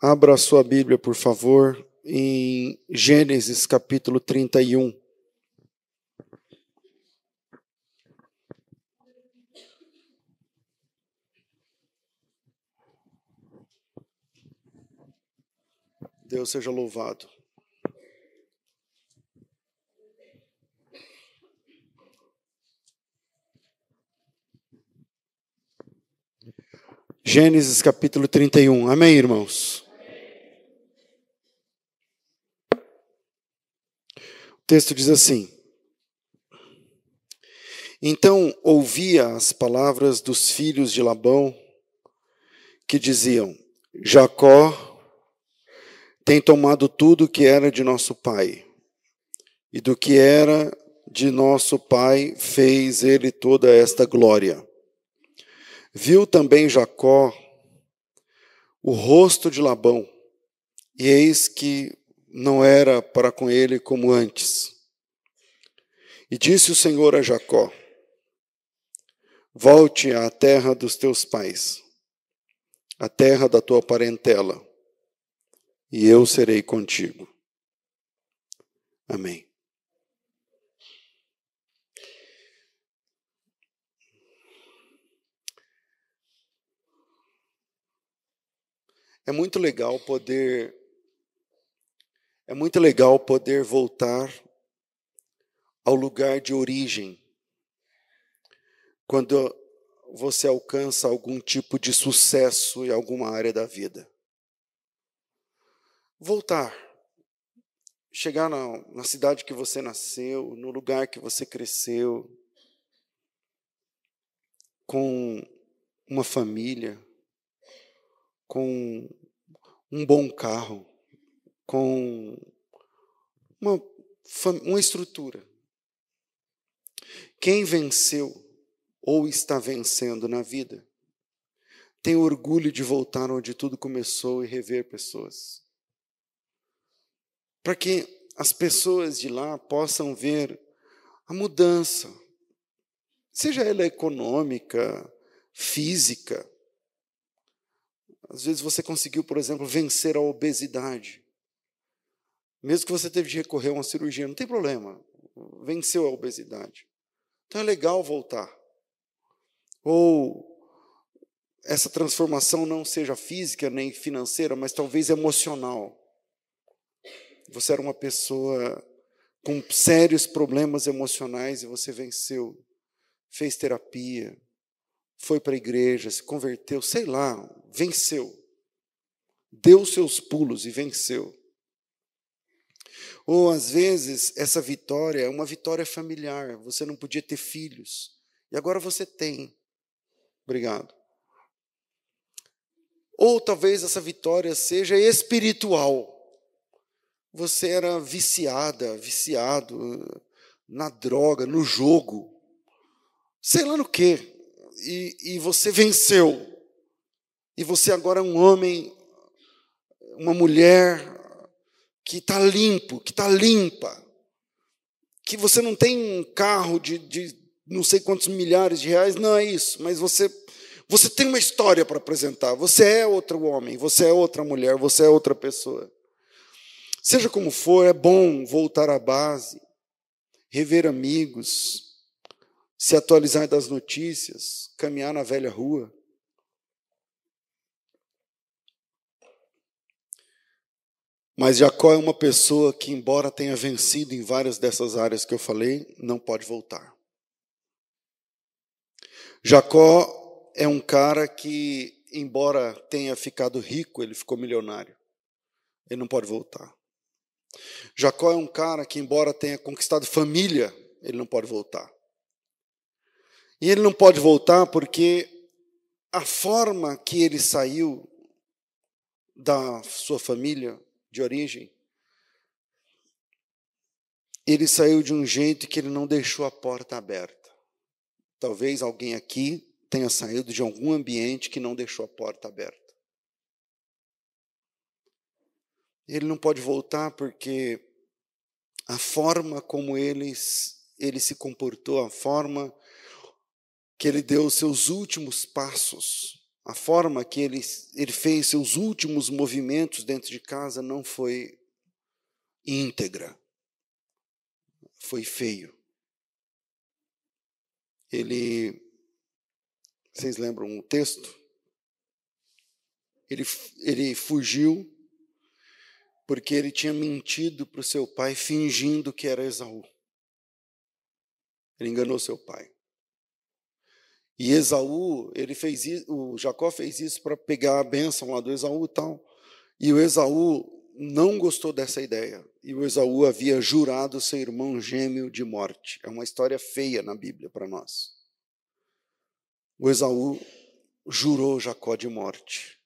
Abra sua Bíblia, por favor, em Gênesis capítulo 31. Deus seja louvado. Gênesis capítulo 31. Amém, irmãos? O texto diz assim: Então ouvia as palavras dos filhos de Labão, que diziam: Jacó tem tomado tudo que era de nosso pai, e do que era de nosso pai fez ele toda esta glória. Viu também Jacó o rosto de Labão, e eis que não era para com ele como antes. E disse o Senhor a Jacó: Volte à terra dos teus pais, à terra da tua parentela, e eu serei contigo. Amém. É muito legal poder é muito legal poder voltar ao lugar de origem. Quando você alcança algum tipo de sucesso em alguma área da vida. Voltar. Chegar na, na cidade que você nasceu, no lugar que você cresceu, com uma família, com um bom carro, com uma, uma estrutura. Quem venceu ou está vencendo na vida tem orgulho de voltar onde tudo começou e rever pessoas. Para que as pessoas de lá possam ver a mudança, seja ela econômica, física, às vezes você conseguiu, por exemplo, vencer a obesidade. Mesmo que você teve de recorrer a uma cirurgia, não tem problema. Venceu a obesidade. Então é legal voltar. Ou essa transformação não seja física nem financeira, mas talvez emocional. Você era uma pessoa com sérios problemas emocionais e você venceu, fez terapia, foi para a igreja, se converteu, sei lá, venceu. Deu seus pulos e venceu. Ou às vezes essa vitória é uma vitória familiar, você não podia ter filhos e agora você tem. Obrigado. Ou talvez essa vitória seja espiritual. Você era viciada, viciado na droga, no jogo, sei lá no que, e, e você venceu. E você agora é um homem, uma mulher que está limpo, que está limpa. Que você não tem um carro de, de não sei quantos milhares de reais, não é isso, mas você você tem uma história para apresentar. Você é outro homem, você é outra mulher, você é outra pessoa. Seja como for, é bom voltar à base, rever amigos, se atualizar das notícias, caminhar na velha rua. Mas Jacó é uma pessoa que, embora tenha vencido em várias dessas áreas que eu falei, não pode voltar. Jacó é um cara que, embora tenha ficado rico, ele ficou milionário. Ele não pode voltar. Jacó é um cara que, embora tenha conquistado família, ele não pode voltar. E ele não pode voltar porque a forma que ele saiu da sua família de origem, ele saiu de um jeito que ele não deixou a porta aberta. Talvez alguém aqui tenha saído de algum ambiente que não deixou a porta aberta. Ele não pode voltar porque a forma como ele, ele se comportou, a forma que ele deu os seus últimos passos, a forma que ele, ele fez seus últimos movimentos dentro de casa não foi íntegra. Foi feio. Ele. Vocês lembram o texto? Ele, ele fugiu porque ele tinha mentido para o seu pai, fingindo que era Esaú. Ele enganou seu pai. E Esaú, ele fez isso, o Jacó fez isso para pegar a bênção lá do Esaú e tal. E o Esaú não gostou dessa ideia. E o Esaú havia jurado seu irmão gêmeo de morte. É uma história feia na Bíblia para nós. O Esaú jurou Jacó de morte.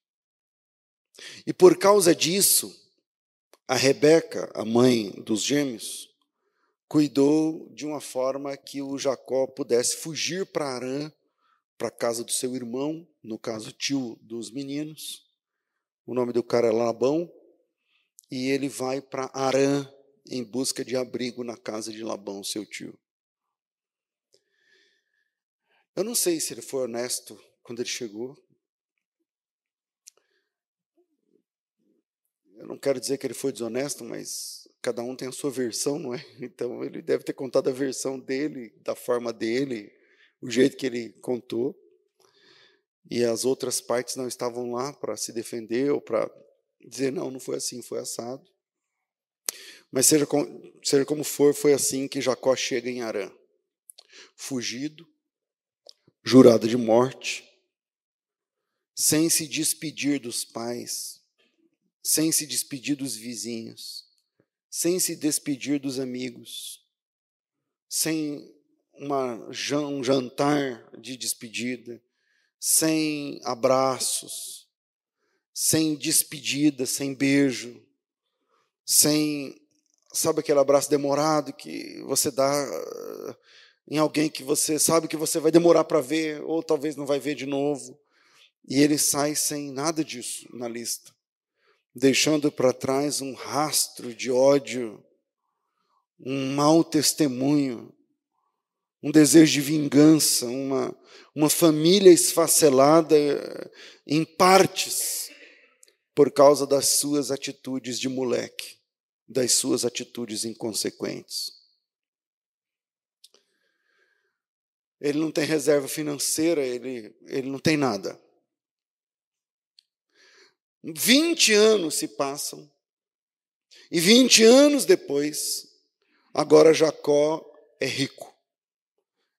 E por causa disso, a Rebeca, a mãe dos gêmeos, cuidou de uma forma que o Jacó pudesse fugir para Arã para a casa do seu irmão, no caso, tio dos meninos. O nome do cara é Labão. E ele vai para Arã em busca de abrigo na casa de Labão, seu tio. Eu não sei se ele foi honesto quando ele chegou. Eu não quero dizer que ele foi desonesto, mas cada um tem a sua versão, não é? Então ele deve ter contado a versão dele, da forma dele, o jeito que ele contou, e as outras partes não estavam lá para se defender ou para dizer, não, não foi assim, foi assado. Mas seja como, seja como for, foi assim que Jacó chega em Arã. Fugido, jurado de morte, sem se despedir dos pais, sem se despedir dos vizinhos, sem se despedir dos amigos, sem uma, um jantar de despedida, sem abraços, sem despedida, sem beijo, sem, sabe aquele abraço demorado que você dá eh, em alguém que você sabe que você vai demorar para ver, ou talvez não vai ver de novo. E ele sai sem nada disso na lista, deixando para trás um rastro de ódio, um mau testemunho, um desejo de vingança, uma, uma família esfacelada em partes por causa das suas atitudes de moleque, das suas atitudes inconsequentes. Ele não tem reserva financeira, ele, ele não tem nada. 20 anos se passam, e 20 anos depois, agora Jacó é rico.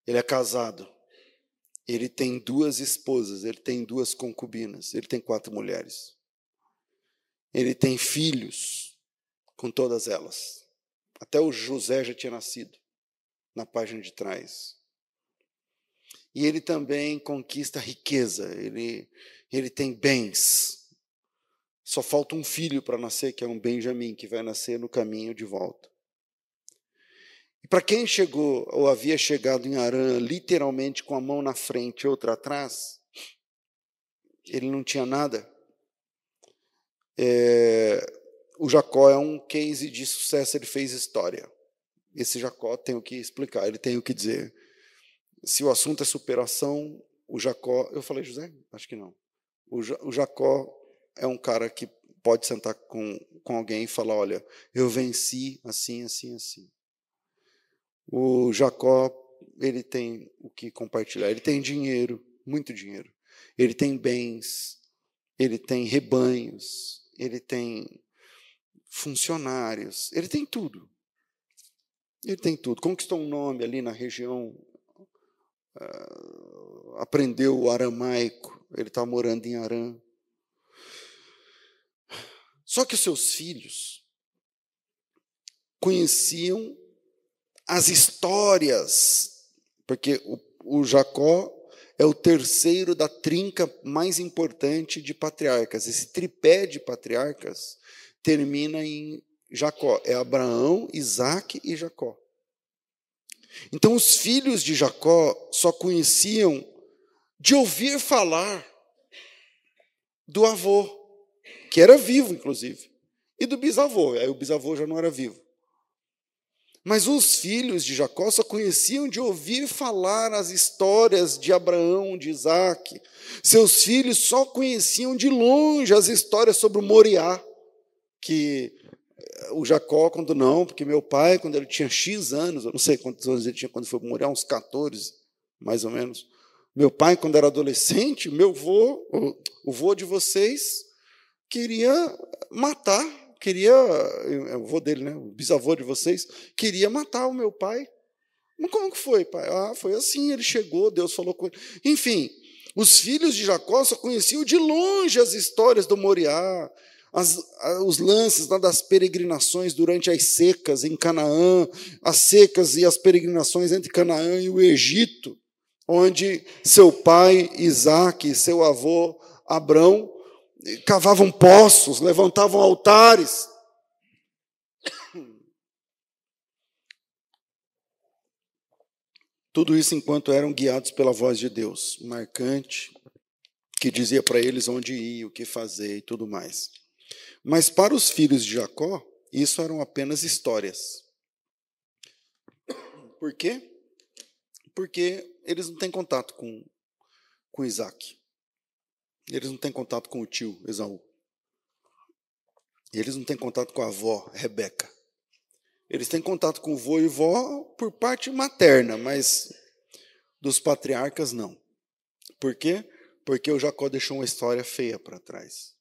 Ele é casado. Ele tem duas esposas, ele tem duas concubinas, ele tem quatro mulheres. Ele tem filhos com todas elas. Até o José já tinha nascido, na página de trás. E ele também conquista riqueza, ele, ele tem bens. Só falta um filho para nascer, que é um Benjamim, que vai nascer no caminho de volta. Para quem chegou ou havia chegado em Arã, literalmente com a mão na frente e outra atrás, ele não tinha nada. É, o Jacó é um case de sucesso, ele fez história. Esse Jacó tem o que explicar, ele tem o que dizer. Se o assunto é superação, o Jacó. Eu falei José? Acho que não. O, o Jacó é um cara que pode sentar com, com alguém e falar: olha, eu venci assim, assim, assim. O Jacó, ele tem o que compartilhar. Ele tem dinheiro, muito dinheiro. Ele tem bens, ele tem rebanhos, ele tem funcionários, ele tem tudo. Ele tem tudo. Conquistou um nome ali na região, uh, aprendeu o aramaico, ele está morando em Arã. Só que os seus filhos conheciam as histórias, porque o, o Jacó é o terceiro da trinca mais importante de patriarcas. Esse tripé de patriarcas termina em Jacó. É Abraão, Isaac e Jacó. Então, os filhos de Jacó só conheciam de ouvir falar do avô, que era vivo, inclusive, e do bisavô. Aí o bisavô já não era vivo. Mas os filhos de Jacó só conheciam de ouvir falar as histórias de Abraão, de Isaac. Seus filhos só conheciam de longe as histórias sobre o Moriá, que eh, o Jacó, quando não, porque meu pai, quando ele tinha X anos, eu não sei quantos anos ele tinha quando foi para Moriá, uns 14, mais ou menos. Meu pai, quando era adolescente, meu vô, o vô de vocês, queria matar queria, é o avô dele, né, o bisavô de vocês, queria matar o meu pai. Mas como que foi, pai? Ah, foi assim, ele chegou, Deus falou com ele. Enfim, os filhos de Jacó só conheciam de longe as histórias do Moriá, as, os lances lá das peregrinações durante as secas em Canaã, as secas e as peregrinações entre Canaã e o Egito, onde seu pai Isaac seu avô Abrão cavavam poços, levantavam altares. Tudo isso enquanto eram guiados pela voz de Deus, marcante, que dizia para eles onde ir, o que fazer e tudo mais. Mas para os filhos de Jacó, isso eram apenas histórias. Por quê? Porque eles não têm contato com, com Isaac. Eles não têm contato com o tio Esaú. Eles não têm contato com a avó Rebeca. Eles têm contato com o vô e vó por parte materna, mas dos patriarcas não. Por quê? Porque o Jacó deixou uma história feia para trás.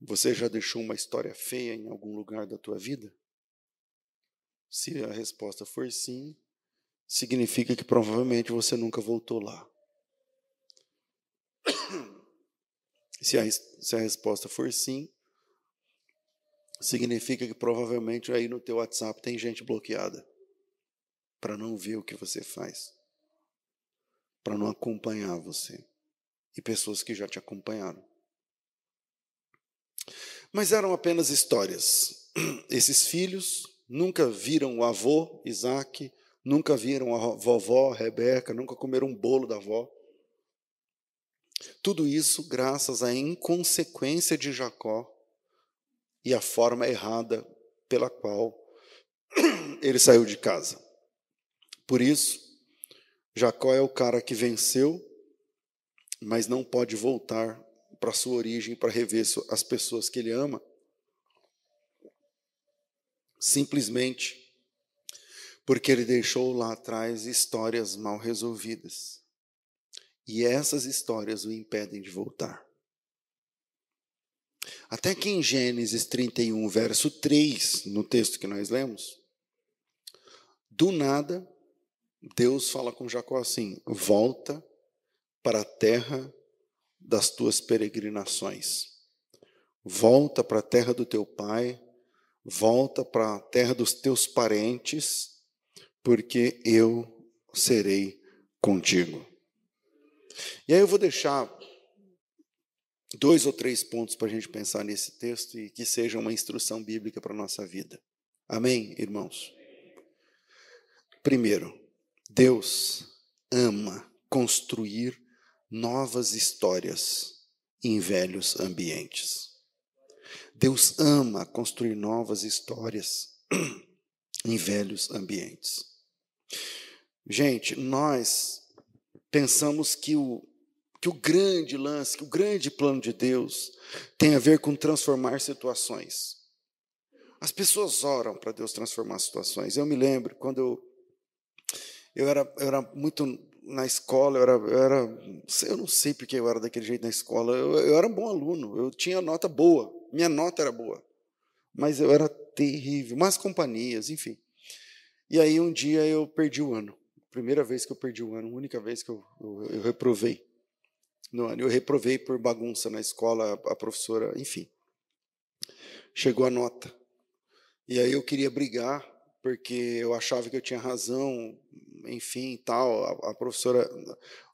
Você já deixou uma história feia em algum lugar da tua vida? Se a resposta for sim, significa que provavelmente você nunca voltou lá. Se a, se a resposta for sim, significa que provavelmente aí no teu WhatsApp tem gente bloqueada para não ver o que você faz, para não acompanhar você e pessoas que já te acompanharam. Mas eram apenas histórias. Esses filhos nunca viram o avô Isaac, nunca viram a vovó Rebeca, nunca comeram um bolo da avó. Tudo isso graças à inconsequência de Jacó e à forma errada pela qual ele saiu de casa. Por isso, Jacó é o cara que venceu, mas não pode voltar para sua origem para rever as pessoas que ele ama. Simplesmente porque ele deixou lá atrás histórias mal resolvidas. E essas histórias o impedem de voltar. Até que em Gênesis 31, verso 3, no texto que nós lemos, do nada, Deus fala com Jacó assim: volta para a terra das tuas peregrinações, volta para a terra do teu pai, volta para a terra dos teus parentes, porque eu serei contigo. E aí eu vou deixar dois ou três pontos para a gente pensar nesse texto e que seja uma instrução bíblica para a nossa vida. Amém, irmãos? Primeiro, Deus ama construir novas histórias em velhos ambientes. Deus ama construir novas histórias em velhos ambientes. Gente, nós pensamos que o, que o grande lance, que o grande plano de Deus tem a ver com transformar situações. As pessoas oram para Deus transformar situações. Eu me lembro quando eu, eu, era, eu era muito na escola, eu era, eu era. Eu não sei porque eu era daquele jeito na escola. Eu, eu era um bom aluno, eu tinha nota boa, minha nota era boa. Mas eu era terrível, más companhias, enfim. E aí um dia eu perdi o ano. Primeira vez que eu perdi o ano, única vez que eu, eu, eu reprovei no ano. Eu reprovei por bagunça na escola, a professora, enfim. Chegou a nota. E aí eu queria brigar, porque eu achava que eu tinha razão, enfim, tal. A, a professora,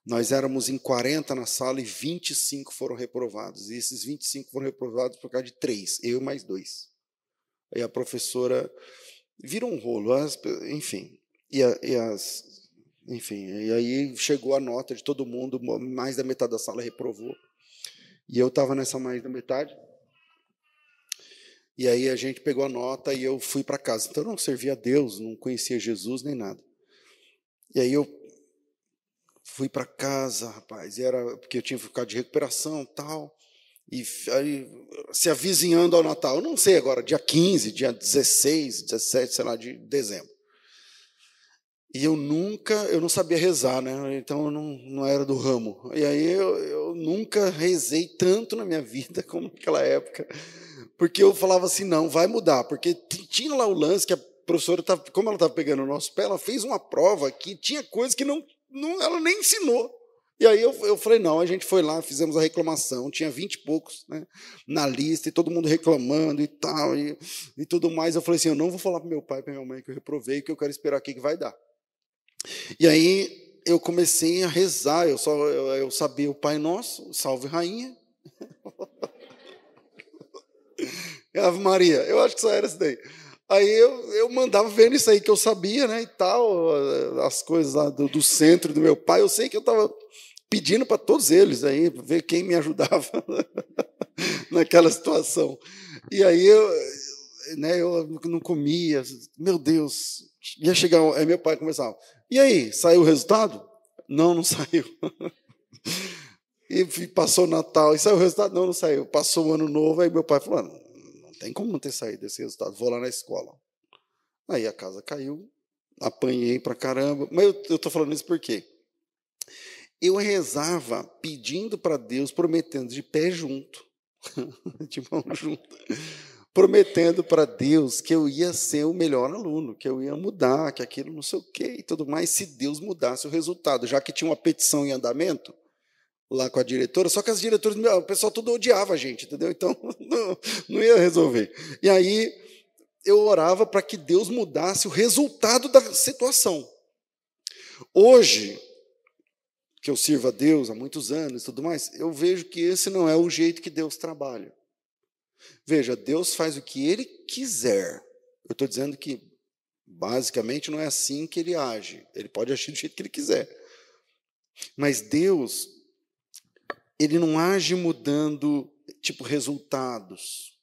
nós éramos em 40 na sala e 25 foram reprovados. E esses 25 foram reprovados por causa de três, eu mais dois. Aí a professora virou um rolo, enfim. E, a, e as, enfim, e aí chegou a nota de todo mundo, mais da metade da sala reprovou. E eu estava nessa mais da metade. E aí a gente pegou a nota e eu fui para casa. Então eu não servia a Deus, não conhecia Jesus nem nada. E aí eu fui para casa, rapaz, e era porque eu tinha ficado de recuperação tal. E aí, se avizinhando ao Natal, eu não sei agora, dia 15, dia 16, 17, sei lá, de dezembro. E eu nunca, eu não sabia rezar, né? Então eu não, não era do ramo. E aí eu, eu nunca rezei tanto na minha vida como naquela época. Porque eu falava assim, não, vai mudar. Porque tinha lá o lance que a professora, tava, como ela estava pegando o nosso pé, ela fez uma prova que tinha coisas que não, não ela nem ensinou. E aí eu, eu falei, não, a gente foi lá, fizemos a reclamação, tinha vinte e poucos né, na lista, e todo mundo reclamando e tal, e, e tudo mais. Eu falei assim, eu não vou falar para meu pai para minha mãe que eu reprovei, que eu quero esperar aqui que vai dar. E aí eu comecei a rezar, eu, só, eu, eu sabia o Pai Nosso, Salve Rainha. Ave Maria, eu acho que só era isso daí. Aí eu, eu mandava vendo isso aí que eu sabia, né, e tal, as coisas lá do, do centro do meu pai. Eu sei que eu estava pedindo para todos eles aí, ver quem me ajudava naquela situação. E aí eu, né, eu não comia, meu Deus, ia chegar, aí meu pai começava, e aí, saiu o resultado? Não, não saiu. E passou o Natal, e saiu o resultado? Não, não saiu. Passou o ano novo, aí meu pai falou, não tem como não ter saído esse resultado, vou lá na escola. Aí a casa caiu, apanhei pra caramba. Mas eu estou falando isso por quê? Eu rezava pedindo para Deus, prometendo de pé junto, de mão junto, prometendo para Deus que eu ia ser o melhor aluno, que eu ia mudar, que aquilo não sei o quê e tudo mais, se Deus mudasse o resultado, já que tinha uma petição em andamento lá com a diretora, só que as diretoras, o pessoal todo odiava a gente, entendeu? Então não, não ia resolver. E aí eu orava para que Deus mudasse o resultado da situação. Hoje, que eu sirvo a Deus há muitos anos e tudo mais, eu vejo que esse não é o jeito que Deus trabalha. Veja, Deus faz o que Ele quiser. Eu estou dizendo que, basicamente, não é assim que Ele age. Ele pode agir do jeito que Ele quiser. Mas Deus, Ele não age mudando, tipo, resultados.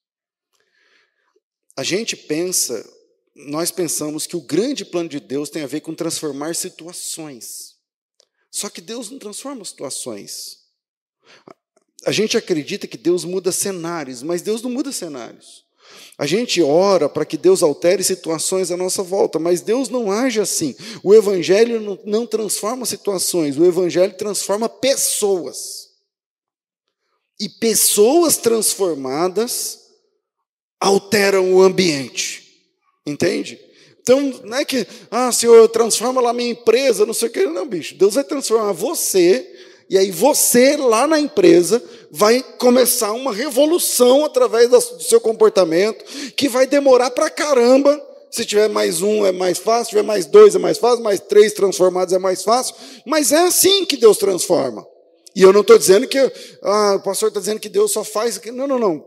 A gente pensa, nós pensamos que o grande plano de Deus tem a ver com transformar situações. Só que Deus não transforma situações. A gente acredita que Deus muda cenários, mas Deus não muda cenários. A gente ora para que Deus altere situações à nossa volta, mas Deus não age assim. O Evangelho não, não transforma situações, o Evangelho transforma pessoas. E pessoas transformadas alteram o ambiente. Entende? Então, não é que, ah, Senhor, transforma lá minha empresa, não sei o que. Não, bicho. Deus vai transformar você, e aí você, lá na empresa, vai começar uma revolução através do seu comportamento, que vai demorar pra caramba. Se tiver mais um é mais fácil, se tiver mais dois é mais fácil, mais três transformados é mais fácil. Mas é assim que Deus transforma. E eu não estou dizendo que ah, o pastor está dizendo que Deus só faz. Não, não, não.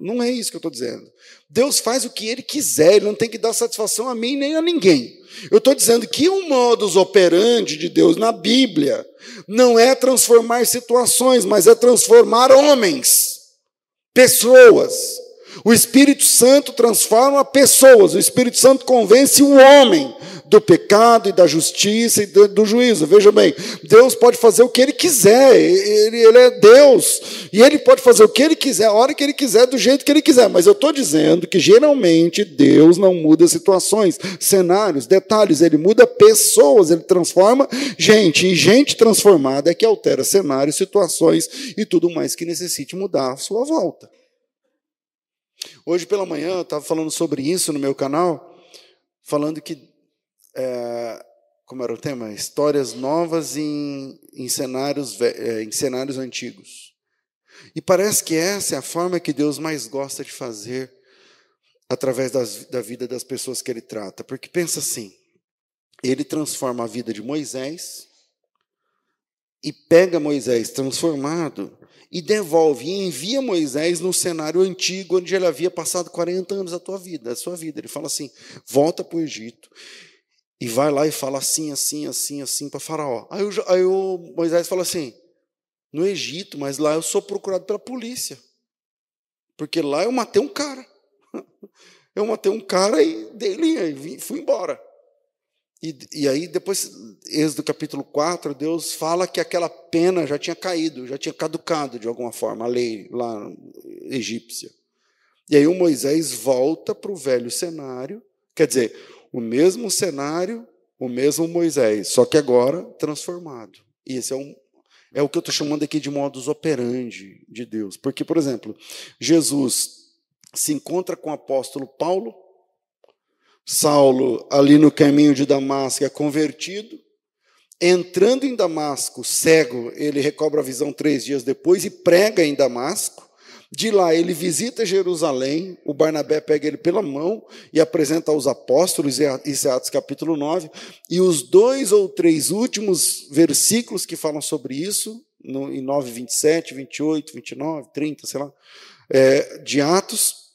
Não é isso que eu estou dizendo. Deus faz o que Ele quiser, Ele não tem que dar satisfação a mim nem a ninguém. Eu estou dizendo que o modus operandi de Deus na Bíblia não é transformar situações, mas é transformar homens, pessoas. O Espírito Santo transforma pessoas, o Espírito Santo convence o homem do pecado e da justiça e do, juízo. Veja bem, Deus pode fazer o que Ele quiser, ele, ele é Deus, e Ele pode fazer o que Ele quiser, a hora que Ele quiser, do jeito que Ele quiser. Mas eu estou dizendo que geralmente Deus não muda situações, cenários, detalhes, Ele muda pessoas, Ele transforma gente, e gente transformada é que altera cenários, situações e tudo mais que necessite mudar a sua volta. Hoje pela manhã eu estava falando sobre isso no meu canal, falando que é, como era o tema? Histórias novas em, em, cenários, é, em cenários antigos. E parece que essa é a forma que Deus mais gosta de fazer através das, da vida das pessoas que Ele trata. Porque pensa assim: Ele transforma a vida de Moisés e pega Moisés transformado e devolve e envia Moisés no cenário antigo onde ele havia passado 40 anos da tua vida, da sua vida. Ele fala assim: volta para o Egito e vai lá e fala assim, assim, assim, assim para Faraó. Aí, o, aí o Moisés fala assim: no Egito, mas lá eu sou procurado pela polícia. Porque lá eu matei um cara. Eu matei um cara e dei linha e fui embora. E, e aí, depois, Êxodo capítulo 4, Deus fala que aquela pena já tinha caído, já tinha caducado de alguma forma, a lei lá egípcia. E aí o Moisés volta para o velho cenário, quer dizer, o mesmo cenário, o mesmo Moisés, só que agora transformado. E esse é, um, é o que eu estou chamando aqui de modus operandi de Deus. Porque, por exemplo, Jesus se encontra com o apóstolo Paulo, Saulo, ali no caminho de Damasco, é convertido. Entrando em Damasco, cego, ele recobra a visão três dias depois e prega em Damasco. De lá, ele visita Jerusalém. O Barnabé pega ele pela mão e apresenta aos apóstolos, isso é Atos capítulo 9. E os dois ou três últimos versículos que falam sobre isso, no, em 9, 27, 28, 29, 30, sei lá, é, de Atos,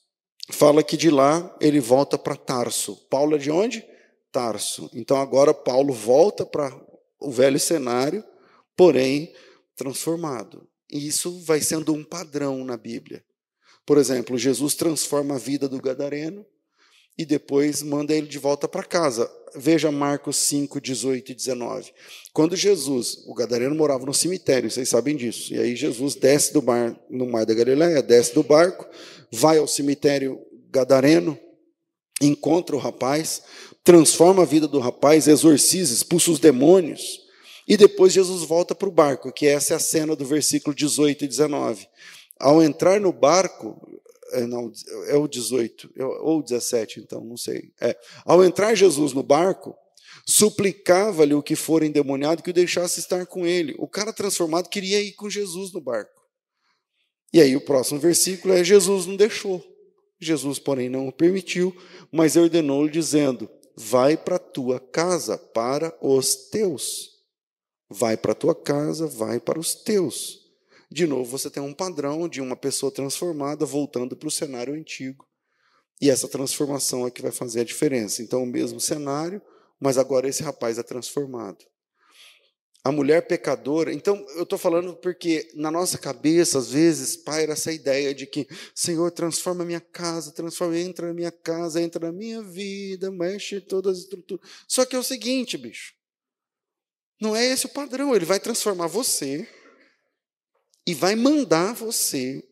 fala que de lá ele volta para Tarso. Paulo é de onde? Tarso. Então agora Paulo volta para o velho cenário, porém transformado. E isso vai sendo um padrão na Bíblia. Por exemplo, Jesus transforma a vida do gadareno e depois manda ele de volta para casa. Veja Marcos 5, 18 e 19. Quando Jesus, o gadareno morava no cemitério, vocês sabem disso. E aí Jesus desce do mar, no mar da Galileia, desce do barco, vai ao cemitério gadareno, encontra o rapaz, transforma a vida do rapaz, exorciza, expulsa os demônios. E depois Jesus volta para o barco, que essa é a cena do versículo 18 e 19. Ao entrar no barco, é, não, é o 18, é ou 17, então, não sei. É. Ao entrar Jesus no barco, suplicava-lhe o que for endemoniado que o deixasse estar com ele. O cara transformado queria ir com Jesus no barco. E aí o próximo versículo é: Jesus não deixou. Jesus, porém, não o permitiu, mas ordenou-lhe, dizendo: Vai para tua casa, para os teus. Vai para tua casa, vai para os teus. De novo, você tem um padrão de uma pessoa transformada voltando para o cenário antigo. E essa transformação é que vai fazer a diferença. Então, o mesmo cenário, mas agora esse rapaz é transformado. A mulher pecadora. Então, eu estou falando porque na nossa cabeça, às vezes, paira essa ideia de que, Senhor, transforma a minha casa, transforma, entra na minha casa, entra na minha vida, mexe todas as estruturas. Só que é o seguinte, bicho. Não é esse o padrão. Ele vai transformar você e vai mandar você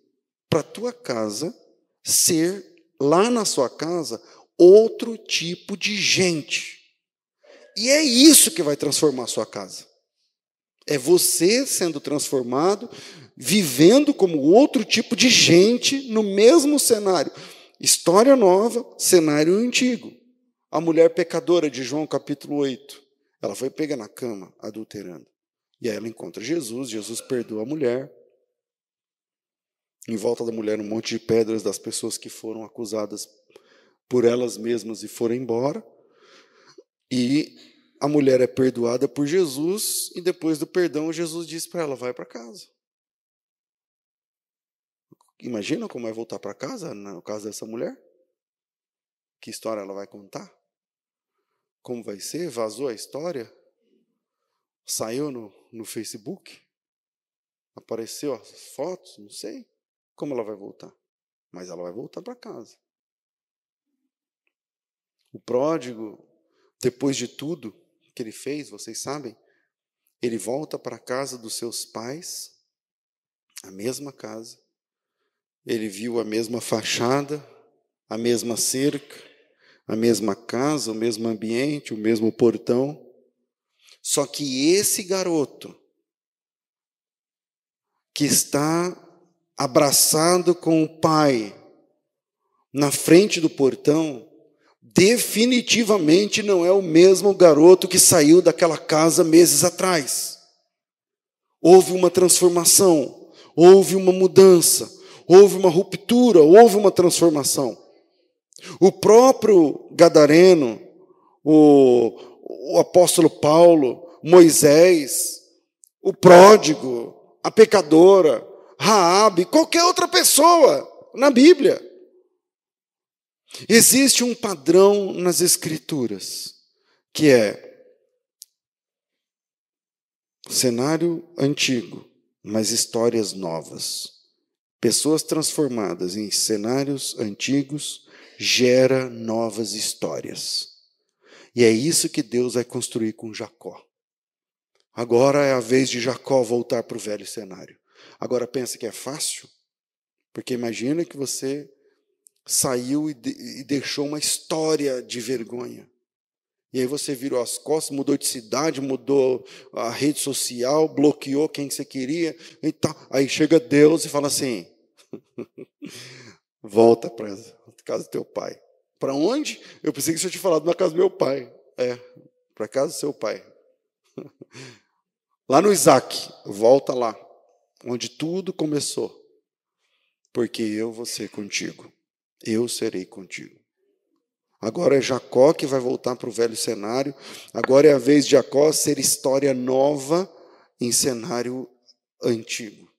para a tua casa ser, lá na sua casa, outro tipo de gente. E é isso que vai transformar a sua casa. É você sendo transformado, vivendo como outro tipo de gente no mesmo cenário. História nova, cenário antigo. A mulher pecadora de João capítulo 8. Ela foi pega na cama, adulterando. E aí ela encontra Jesus, Jesus perdoa a mulher. Em volta da mulher, um monte de pedras das pessoas que foram acusadas por elas mesmas e foram embora. E a mulher é perdoada por Jesus e depois do perdão, Jesus diz para ela: vai para casa. Imagina como é voltar para casa no caso dessa mulher? Que história ela vai contar? Como vai ser? Vazou a história? Saiu no, no Facebook? Apareceu as fotos? Não sei. Como ela vai voltar? Mas ela vai voltar para casa. O pródigo, depois de tudo, que ele fez, vocês sabem? Ele volta para a casa dos seus pais, a mesma casa. Ele viu a mesma fachada, a mesma cerca, a mesma casa, o mesmo ambiente, o mesmo portão. Só que esse garoto, que está abraçado com o pai na frente do portão, definitivamente não é o mesmo garoto que saiu daquela casa meses atrás. Houve uma transformação, houve uma mudança, houve uma ruptura, houve uma transformação. O próprio Gadareno, o, o apóstolo Paulo, Moisés, o pródigo, a pecadora, Raabe, qualquer outra pessoa na Bíblia Existe um padrão nas Escrituras, que é cenário antigo, mas histórias novas. Pessoas transformadas em cenários antigos, gera novas histórias. E é isso que Deus vai construir com Jacó. Agora é a vez de Jacó voltar para o velho cenário. Agora pensa que é fácil? Porque imagina que você saiu e, de, e deixou uma história de vergonha. E aí você virou as costas, mudou de cidade, mudou a rede social, bloqueou quem você queria. E. Aí chega Deus e fala assim: volta para casa do teu pai. Para onde? Eu pensei que você tinha falado na casa do meu pai. É, para casa do seu pai. Lá no Isaac, volta lá, onde tudo começou. Porque eu vou ser contigo. Eu serei contigo. Agora é Jacó que vai voltar para o velho cenário. Agora é a vez de Jacó ser história nova em cenário antigo.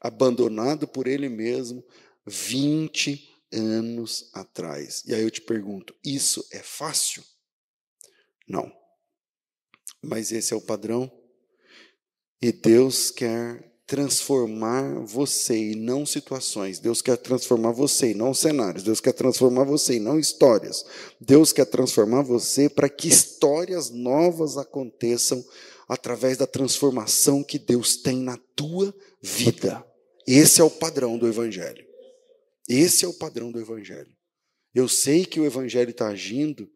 Abandonado por ele mesmo 20 anos atrás. E aí eu te pergunto: isso é fácil? Não. Mas esse é o padrão. E Deus quer transformar você e não situações. Deus quer transformar você e não cenários. Deus quer transformar você e não histórias. Deus quer transformar você para que histórias novas aconteçam através da transformação que Deus tem na tua vida. Esse é o padrão do Evangelho. Esse é o padrão do Evangelho. Eu sei que o Evangelho está agindo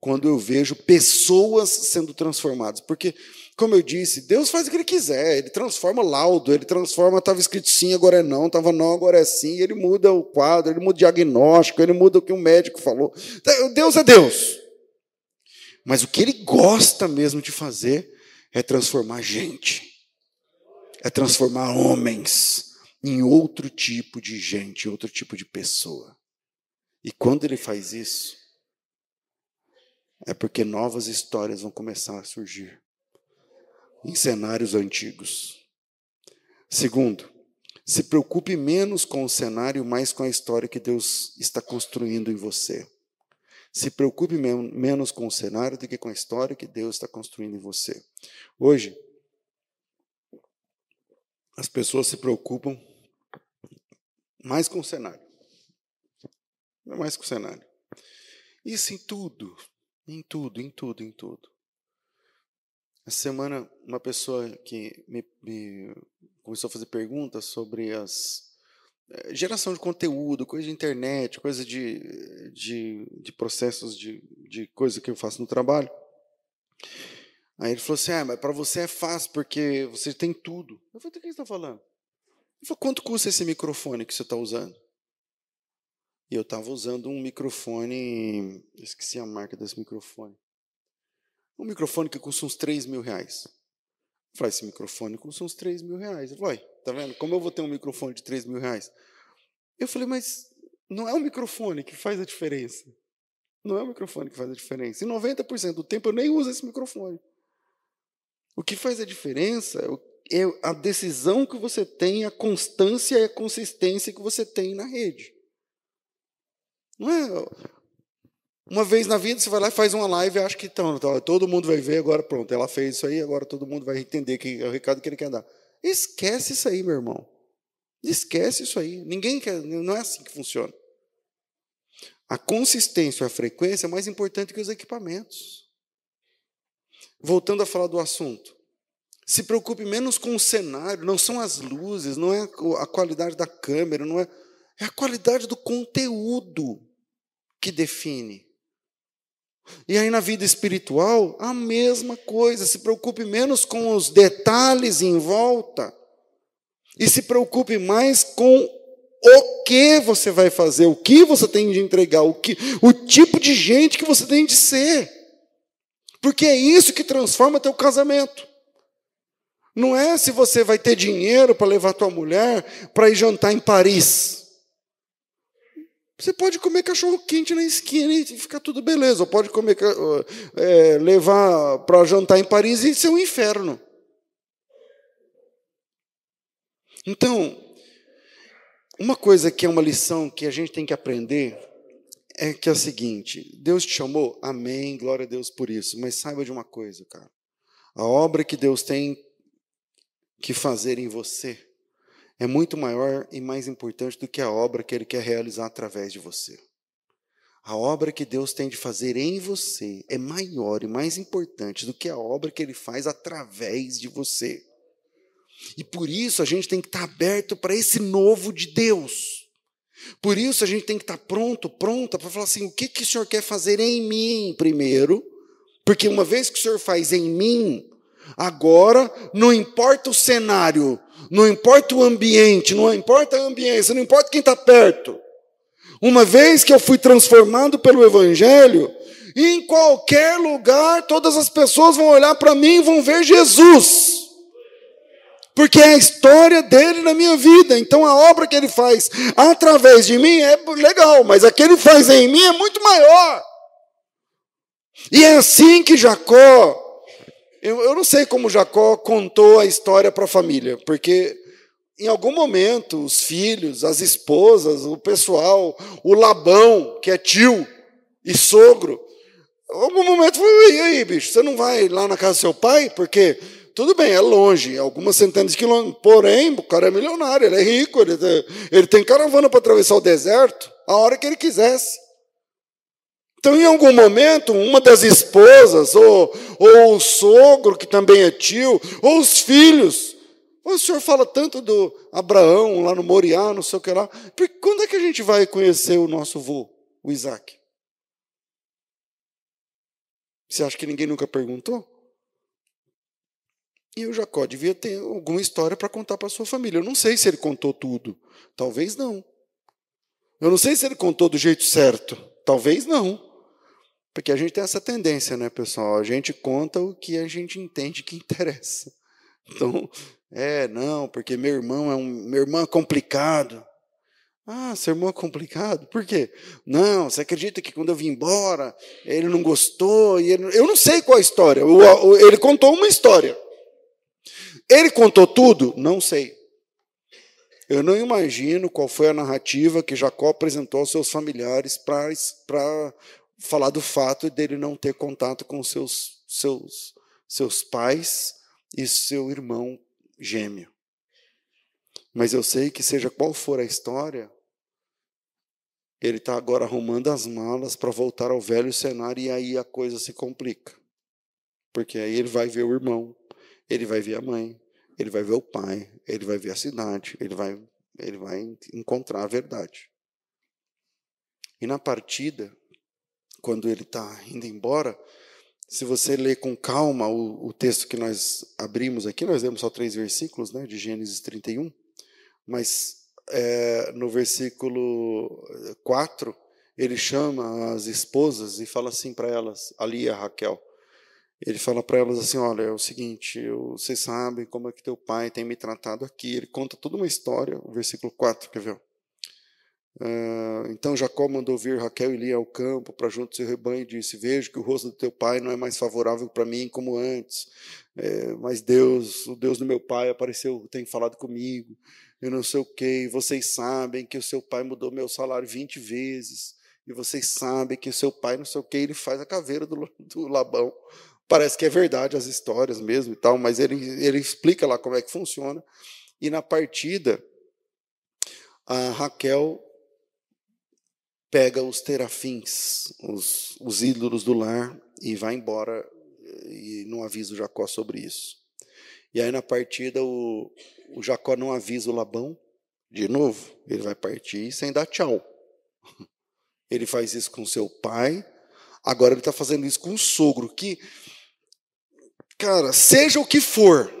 quando eu vejo pessoas sendo transformadas. Porque, como eu disse, Deus faz o que Ele quiser. Ele transforma laudo, Ele transforma, estava escrito sim, agora é não, estava não, agora é sim. Ele muda o quadro, Ele muda o diagnóstico, Ele muda o que o médico falou. Deus é Deus. Mas o que Ele gosta mesmo de fazer é transformar gente. É transformar homens em outro tipo de gente, outro tipo de pessoa. E quando ele faz isso, é porque novas histórias vão começar a surgir em cenários antigos. Segundo, se preocupe menos com o cenário, mais com a história que Deus está construindo em você. Se preocupe menos com o cenário do que com a história que Deus está construindo em você. Hoje, as pessoas se preocupam mais com o cenário. Mais com o cenário. Isso em tudo, em tudo, em tudo, em tudo. Essa semana, uma pessoa que me, me começou a fazer perguntas sobre as eh, geração de conteúdo, coisa de internet, coisa de, de, de processos de, de coisa que eu faço no trabalho. Aí ele falou assim: ah, mas para você é fácil porque você tem tudo. Eu falei: do que você está falando? Ele falou: quanto custa esse microfone que você está usando? E eu estava usando um microfone, esqueci a marca desse microfone. Um microfone que custa uns 3 mil reais. Eu falei, esse microfone custa uns 3 mil reais. Ele falou, tá vendo? Como eu vou ter um microfone de 3 mil reais? Eu falei, mas não é o microfone que faz a diferença. Não é o microfone que faz a diferença. E 90% do tempo eu nem uso esse microfone. O que faz a diferença é a decisão que você tem, a constância e a consistência que você tem na rede. Não é. Uma vez na vida você vai lá e faz uma live e acha que então, todo mundo vai ver, agora pronto, ela fez isso aí, agora todo mundo vai entender que é o recado que ele quer dar. Esquece isso aí, meu irmão. Esquece isso aí. Ninguém quer, não é assim que funciona. A consistência a frequência é mais importante que os equipamentos. Voltando a falar do assunto. Se preocupe menos com o cenário, não são as luzes, não é a qualidade da câmera, não é, é a qualidade do conteúdo que define. E aí na vida espiritual, a mesma coisa, se preocupe menos com os detalhes em volta e se preocupe mais com o que você vai fazer, o que você tem de entregar, o que o tipo de gente que você tem de ser. Porque é isso que transforma teu casamento. Não é se você vai ter dinheiro para levar tua mulher para ir jantar em Paris. Você pode comer cachorro quente na esquina e ficar tudo beleza. Ou pode comer, é, levar para jantar em Paris e ser um inferno. Então, uma coisa que é uma lição que a gente tem que aprender é que é o seguinte: Deus te chamou, amém, glória a Deus por isso. Mas saiba de uma coisa, cara. A obra que Deus tem que fazer em você é muito maior e mais importante do que a obra que Ele quer realizar através de você. A obra que Deus tem de fazer em você é maior e mais importante do que a obra que Ele faz através de você. E por isso a gente tem que estar aberto para esse novo de Deus. Por isso a gente tem que estar pronto, pronta para falar assim: o que, que o Senhor quer fazer em mim primeiro? Porque uma vez que o Senhor faz em mim, agora não importa o cenário, não importa o ambiente, não importa a ambiência, não importa quem está perto. Uma vez que eu fui transformado pelo Evangelho, em qualquer lugar, todas as pessoas vão olhar para mim e vão ver Jesus porque é a história dele na minha vida. Então a obra que ele faz através de mim é legal, mas a que ele faz em mim é muito maior. E é assim que Jacó, eu, eu não sei como Jacó contou a história para a família, porque em algum momento os filhos, as esposas, o pessoal, o Labão, que é tio e sogro, em algum momento falou: e aí, bicho, você não vai lá na casa do seu pai? Porque tudo bem, é longe, algumas centenas de quilômetros. Porém, o cara é milionário, ele é rico, ele, ele tem caravana para atravessar o deserto a hora que ele quisesse. Então, em algum momento, uma das esposas, ou, ou o sogro, que também é tio, ou os filhos. O senhor fala tanto do Abraão lá no Moriá, não sei o que lá. Quando é que a gente vai conhecer o nosso vô, o Isaac? Você acha que ninguém nunca perguntou? E o Jacó devia ter alguma história para contar para sua família. Eu não sei se ele contou tudo. Talvez não. Eu não sei se ele contou do jeito certo. Talvez não. Porque a gente tem essa tendência, né, pessoal? A gente conta o que a gente entende que interessa. Então, é, não, porque meu irmão é um, meu irmão é complicado. Ah, seu irmão é complicado? Por quê? Não, você acredita que quando eu vim embora, ele não gostou? E ele... Eu não sei qual a história. Ele contou uma história. Ele contou tudo? Não sei. Eu não imagino qual foi a narrativa que Jacó apresentou aos seus familiares para falar do fato dele não ter contato com seus, seus, seus pais e seu irmão gêmeo. Mas eu sei que, seja qual for a história, ele está agora arrumando as malas para voltar ao velho cenário e aí a coisa se complica. Porque aí ele vai ver o irmão, ele vai ver a mãe, ele vai ver o pai, ele vai ver a cidade, ele vai, ele vai encontrar a verdade. E na partida, quando ele está indo embora, se você ler com calma o, o, texto que nós abrimos aqui, nós lemos só três versículos, né, de Gênesis 31, mas é, no versículo 4, ele chama as esposas e fala assim para elas, ali a Raquel, ele fala para elas assim: olha, é o seguinte, eu, vocês sabem como é que teu pai tem me tratado aqui. Ele conta toda uma história, o versículo 4, quer ver? Uh, então Jacó mandou vir Raquel e Lia ao campo para junto do seu rebanho e disse: Vejo que o rosto do teu pai não é mais favorável para mim como antes, é, mas Deus, o Deus do meu pai, apareceu, tem falado comigo, eu não sei o que. Vocês sabem que o seu pai mudou meu salário 20 vezes, e vocês sabem que o seu pai, não sei o que, ele faz a caveira do, do Labão. Parece que é verdade as histórias mesmo e tal, mas ele, ele explica lá como é que funciona. E na partida, a Raquel pega os terafins, os, os ídolos do lar, e vai embora e não avisa o Jacó sobre isso. E aí na partida o, o Jacó não avisa o Labão de novo, ele vai partir sem dar tchau. Ele faz isso com seu pai, agora ele está fazendo isso com o sogro, que Cara, seja o que for.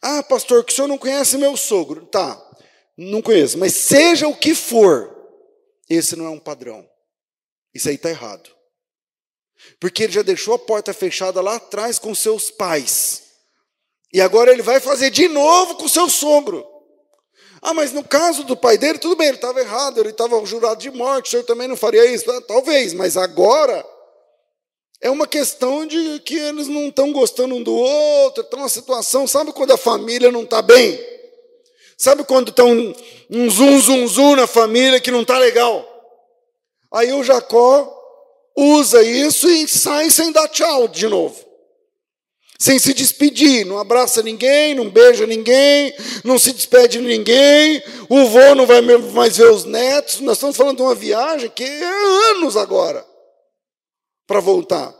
Ah, pastor, que o senhor não conhece meu sogro. Tá, não conheço, mas seja o que for, esse não é um padrão. Isso aí está errado. Porque ele já deixou a porta fechada lá atrás com seus pais. E agora ele vai fazer de novo com seu sogro. Ah, mas no caso do pai dele, tudo bem, ele estava errado, ele estava jurado de morte, o senhor também não faria isso? Ah, talvez, mas agora é uma questão de que eles não estão gostando um do outro, está uma situação, sabe quando a família não está bem? Sabe quando está um, um zum, zum, zum na família que não está legal? Aí o Jacó usa isso e sai sem dar tchau de novo. sem se despedir, não abraça ninguém, não beija ninguém, não se despede de ninguém, o vô não vai mais ver os netos. Nós estamos falando de uma viagem que é anos agora para voltar.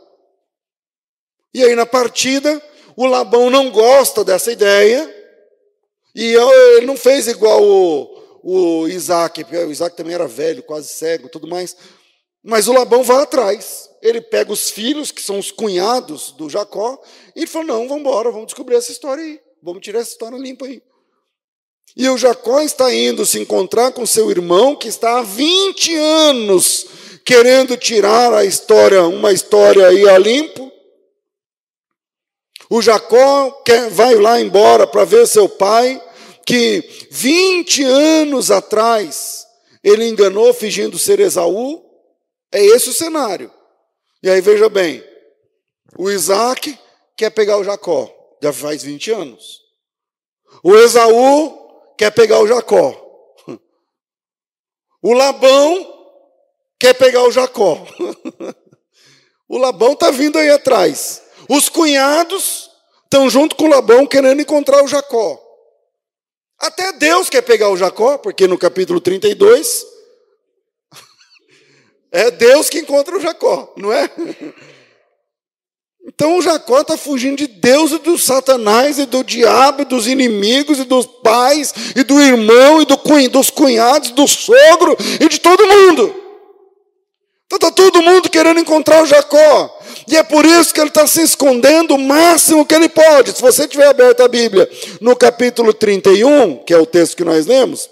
E aí na partida, o Labão não gosta dessa ideia, e ele não fez igual o, o Isaac, o Isaac também era velho, quase cego, tudo mais. Mas o Labão vai atrás. Ele pega os filhos, que são os cunhados do Jacó, e ele fala: Não, vamos embora, vamos descobrir essa história aí. Vamos tirar essa história limpa aí. E o Jacó está indo se encontrar com seu irmão, que está há 20 anos querendo tirar a história, uma história aí a limpo. O Jacó quer, vai lá embora para ver seu pai, que 20 anos atrás ele enganou fingindo ser Esaú. É esse o cenário. E aí veja bem, o Isaac quer pegar o Jacó, já faz 20 anos. O Esaú quer pegar o Jacó. O Labão quer pegar o Jacó. o Labão está vindo aí atrás. Os cunhados estão junto com Labão querendo encontrar o Jacó. Até Deus quer pegar o Jacó, porque no capítulo 32 é Deus que encontra o Jacó, não é? Então o Jacó está fugindo de Deus e do Satanás e do diabo, e dos inimigos e dos pais e do irmão e do, dos cunhados, do sogro e de todo mundo. Então está todo mundo querendo encontrar o Jacó. E é por isso que ele está se escondendo o máximo que ele pode. Se você tiver aberto a Bíblia no capítulo 31, que é o texto que nós lemos,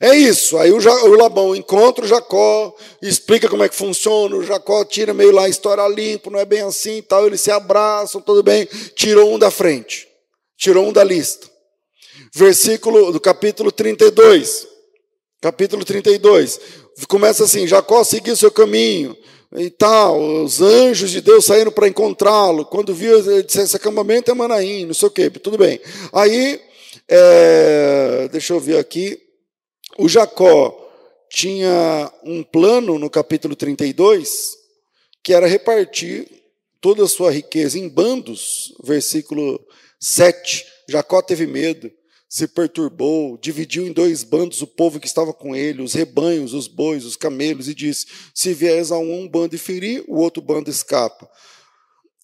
é isso. Aí o, o Labão encontra o Jacó, explica como é que funciona. O Jacó tira meio lá a história limpo, não é bem assim e tal. Eles se abraçam, tudo bem. Tirou um da frente, tirou um da lista. Versículo do capítulo 32. Capítulo 32. Começa assim: Jacó seguiu seu caminho e tal. Os anjos de Deus saíram para encontrá-lo. Quando viu, ele disse: Esse acampamento é Manaim, não sei o quê. Tudo bem. Aí, é, deixa eu ver aqui. O Jacó tinha um plano no capítulo 32, que era repartir toda a sua riqueza em bandos, versículo 7. Jacó teve medo, se perturbou, dividiu em dois bandos o povo que estava com ele, os rebanhos, os bois, os camelos, e disse: Se vieres a um bando e ferir, o outro bando escapa.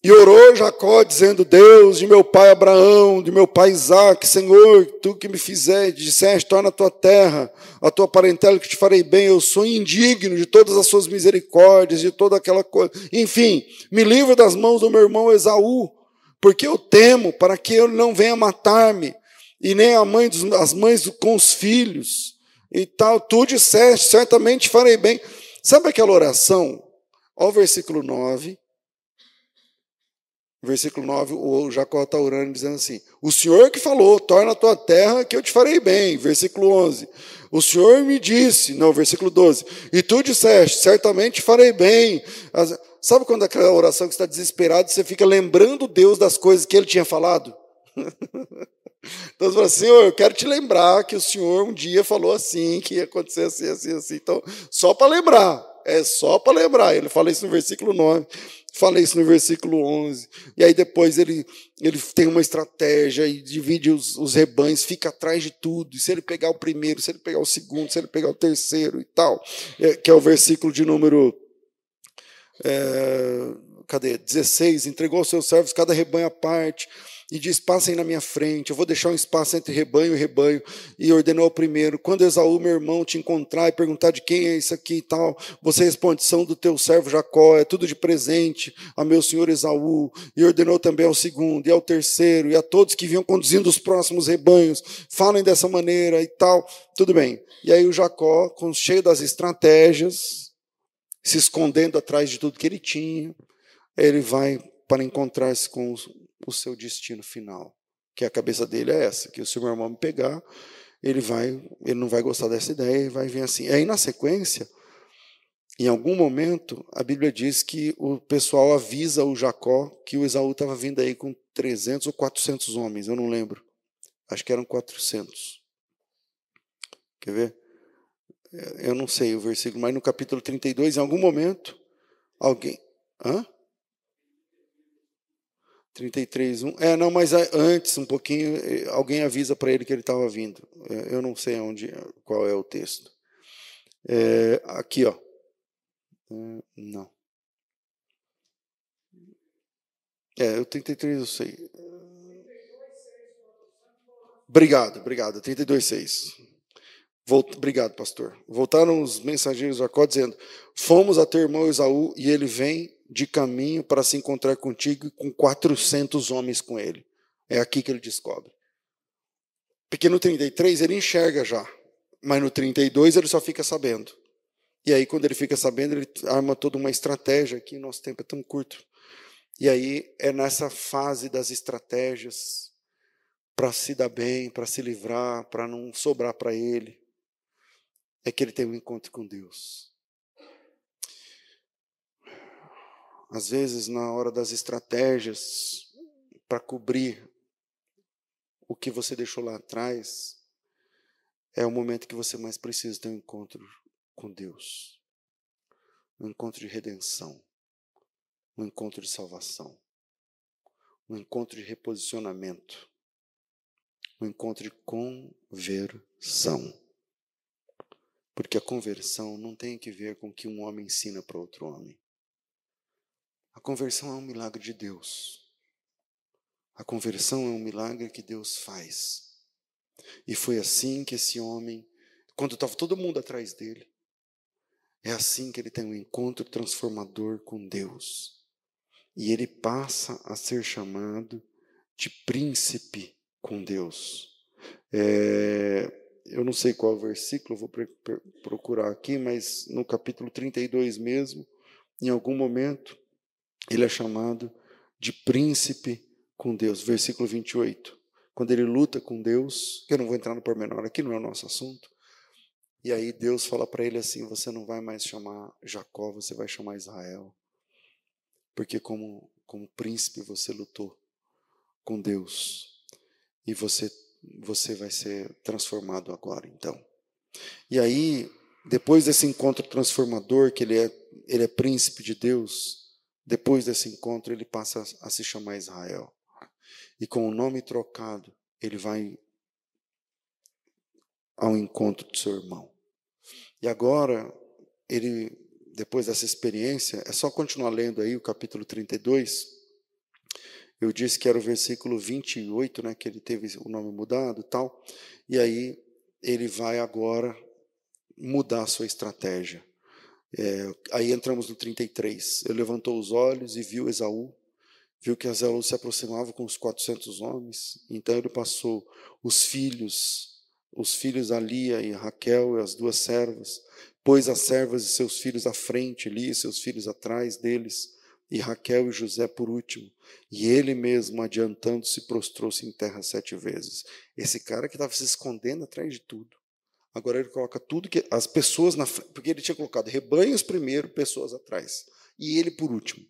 E orou Jacó, dizendo: Deus de meu pai Abraão, de meu pai Isaac, Senhor, tu que me fizeste, disseste: torna a tua terra, a tua parentela, que te farei bem. Eu sou indigno de todas as suas misericórdias, de toda aquela coisa. Enfim, me livra das mãos do meu irmão Esaú, porque eu temo para que ele não venha matar-me, e nem a mãe dos, as mães com os filhos. E tal, tu disseste: certamente farei bem. Sabe aquela oração? Olha o versículo 9 Versículo 9, o Jacó está orando, dizendo assim: O Senhor que falou, torna a tua terra que eu te farei bem. Versículo 11: O Senhor me disse, não, versículo 12: E tu disseste, certamente farei bem. Sabe quando aquela oração que está desesperado, você fica lembrando Deus das coisas que ele tinha falado? Então você fala, Senhor, eu quero te lembrar que o Senhor um dia falou assim, que ia acontecer assim, assim, assim. Então, só para lembrar, é só para lembrar. Ele fala isso no versículo 9. Falei isso no versículo 11. E aí depois ele, ele tem uma estratégia e divide os, os rebanhos, fica atrás de tudo. E se ele pegar o primeiro, se ele pegar o segundo, se ele pegar o terceiro e tal, é, que é o versículo de número. É, cadê? 16. Entregou aos seus servos cada rebanho à parte e diz: Passem na minha frente, eu vou deixar um espaço entre rebanho e rebanho. E ordenou ao primeiro: Quando Esaú, meu irmão, te encontrar e perguntar de quem é isso aqui e tal, você responde: São do teu servo Jacó, é tudo de presente a meu senhor Esaú. E ordenou também ao segundo, e ao terceiro, e a todos que vinham conduzindo os próximos rebanhos: Falem dessa maneira e tal. Tudo bem. E aí o Jacó, cheio das estratégias, se escondendo atrás de tudo que ele tinha, ele vai para encontrar-se com o seu destino final. Que a cabeça dele é essa, que se o meu irmão me pegar, ele vai, ele não vai gostar dessa ideia e vai vir assim. E aí na sequência, em algum momento, a Bíblia diz que o pessoal avisa o Jacó que o Esaú estava vindo aí com 300 ou 400 homens, eu não lembro. Acho que eram 400. Quer ver? Eu não sei o versículo, mas no capítulo 32, em algum momento, alguém. Hã? 33, 1. É, não, mas antes, um pouquinho, alguém avisa para ele que ele estava vindo. É, eu não sei onde, qual é o texto. É, aqui, ó. É, não. É, o 33 eu sei. Obrigado, obrigado. 32,6. Volt... Obrigado, pastor. Voltaram os mensageiros de Jacó dizendo: Fomos a teu irmão Esaú e ele vem de caminho para se encontrar contigo e com 400 homens com ele. É aqui que ele descobre. Porque no 33 ele enxerga já, mas no 32 ele só fica sabendo. E aí, quando ele fica sabendo, ele arma toda uma estratégia. Aqui, nosso tempo é tão curto. E aí é nessa fase das estratégias para se dar bem, para se livrar, para não sobrar para ele, é que ele tem um encontro com Deus. Às vezes, na hora das estratégias para cobrir o que você deixou lá atrás, é o momento que você mais precisa ter um encontro com Deus um encontro de redenção um encontro de salvação, um encontro de reposicionamento, um encontro de conversão. Porque a conversão não tem que ver com o que um homem ensina para outro homem. A conversão é um milagre de Deus. A conversão é um milagre que Deus faz. E foi assim que esse homem, quando estava todo mundo atrás dele, é assim que ele tem um encontro transformador com Deus e ele passa a ser chamado de príncipe com Deus. É, eu não sei qual versículo, vou procurar aqui, mas no capítulo 32 mesmo, em algum momento, ele é chamado de príncipe com Deus. Versículo 28. Quando ele luta com Deus, que eu não vou entrar no pormenor aqui, não é o nosso assunto. E aí Deus fala para ele assim: Você não vai mais chamar Jacó, você vai chamar Israel porque como, como príncipe você lutou com Deus e você, você vai ser transformado agora, então. E aí, depois desse encontro transformador, que ele é, ele é príncipe de Deus, depois desse encontro ele passa a, se chamar Israel. E com o nome trocado, ele vai ao encontro do seu irmão. E agora ele depois dessa experiência, é só continuar lendo aí o capítulo 32. Eu disse que era o versículo 28, né, que ele teve o nome mudado tal. E aí ele vai agora mudar a sua estratégia. É, aí entramos no 33. Ele levantou os olhos e viu Esaú, viu que Esaú se aproximava com os 400 homens. Então ele passou os filhos, os filhos Alia e Raquel e as duas servas, pôs as servas e seus filhos à frente, ali, seus filhos atrás deles, e Raquel e José por último. E ele mesmo, adiantando-se, prostrou-se em terra sete vezes. Esse cara que estava se escondendo atrás de tudo. Agora ele coloca tudo que. As pessoas na frente. Porque ele tinha colocado rebanhos primeiro, pessoas atrás. E ele por último.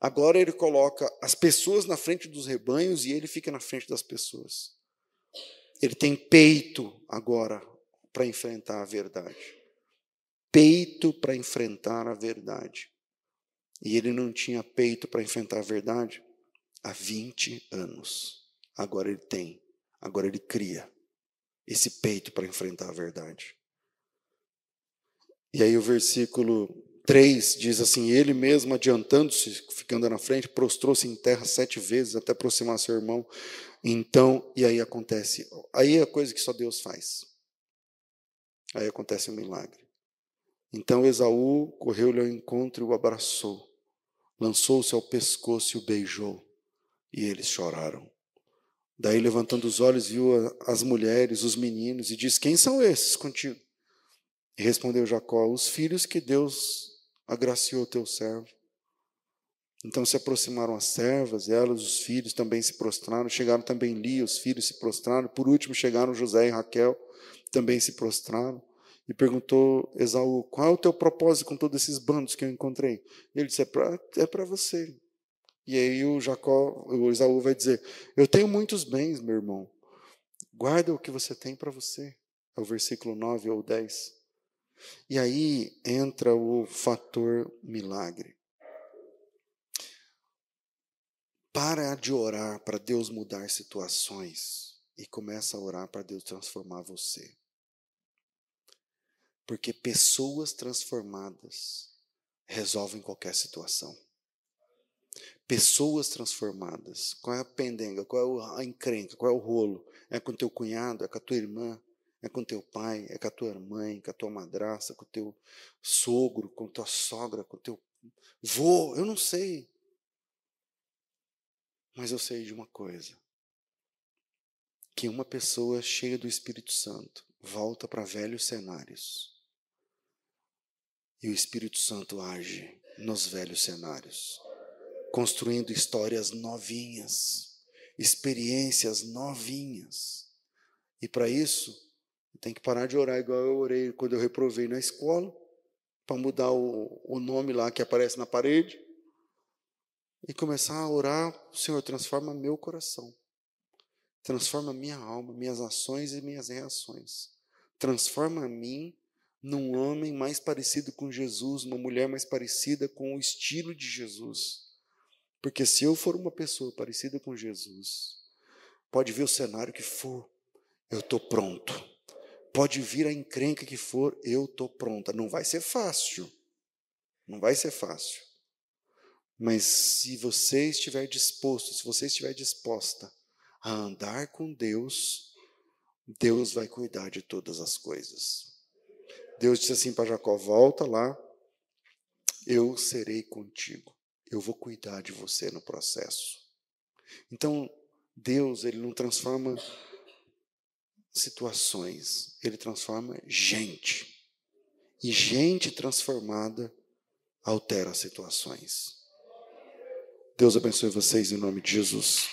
Agora ele coloca as pessoas na frente dos rebanhos e ele fica na frente das pessoas. Ele tem peito agora para enfrentar a verdade peito para enfrentar a verdade. E ele não tinha peito para enfrentar a verdade há 20 anos. Agora ele tem, agora ele cria esse peito para enfrentar a verdade. E aí o versículo 3 diz assim: Ele mesmo, adiantando-se, ficando na frente, prostrou-se em terra sete vezes até aproximar seu irmão. Então, e aí acontece. Aí é a coisa que só Deus faz. Aí acontece um milagre. Então Esaú correu-lhe ao encontro e o abraçou. Lançou-se ao pescoço e o beijou. E eles choraram. Daí, levantando os olhos, viu as mulheres, os meninos, e disse: Quem são esses contigo? E respondeu Jacó: Os filhos que Deus agraciou teu servo. Então se aproximaram as servas, elas, os filhos também se prostraram. Chegaram também Lia, os filhos se prostraram. Por último chegaram José e Raquel, também se prostraram e perguntou Esaú: Qual é o teu propósito com todos esses bandos que eu encontrei? Ele disse: É para é você. E aí o Jacó, o Esaú vai dizer: Eu tenho muitos bens, meu irmão. Guarda o que você tem para você. É o versículo 9 ou 10. E aí entra o fator milagre. Para de orar para Deus mudar situações e começa a orar para Deus transformar você. Porque pessoas transformadas resolvem qualquer situação. Pessoas transformadas. Qual é a pendenga? Qual é a encrenca? Qual é o rolo? É com teu cunhado? É com a tua irmã? É com teu pai? É com a tua mãe? Com a tua madrasta? Com o teu sogro? Com tua sogra? Com teu vô? Eu não sei. Mas eu sei de uma coisa: que uma pessoa cheia do Espírito Santo volta para velhos cenários. E o Espírito Santo age nos velhos cenários, construindo histórias novinhas, experiências novinhas. E para isso, tem que parar de orar igual eu orei quando eu reprovei na escola, para mudar o, o nome lá que aparece na parede e começar a orar, Senhor, transforma meu coração. Transforma minha alma, minhas ações e minhas reações. Transforma a mim num homem mais parecido com Jesus, uma mulher mais parecida com o estilo de Jesus. Porque se eu for uma pessoa parecida com Jesus, pode vir o cenário que for, eu estou pronto. Pode vir a encrenca que for, eu estou pronta. Não vai ser fácil. Não vai ser fácil. Mas se você estiver disposto, se você estiver disposta a andar com Deus, Deus vai cuidar de todas as coisas. Deus disse assim para Jacó: volta lá, eu serei contigo, eu vou cuidar de você no processo. Então, Deus, ele não transforma situações, ele transforma gente. E gente transformada altera situações. Deus abençoe vocês em nome de Jesus.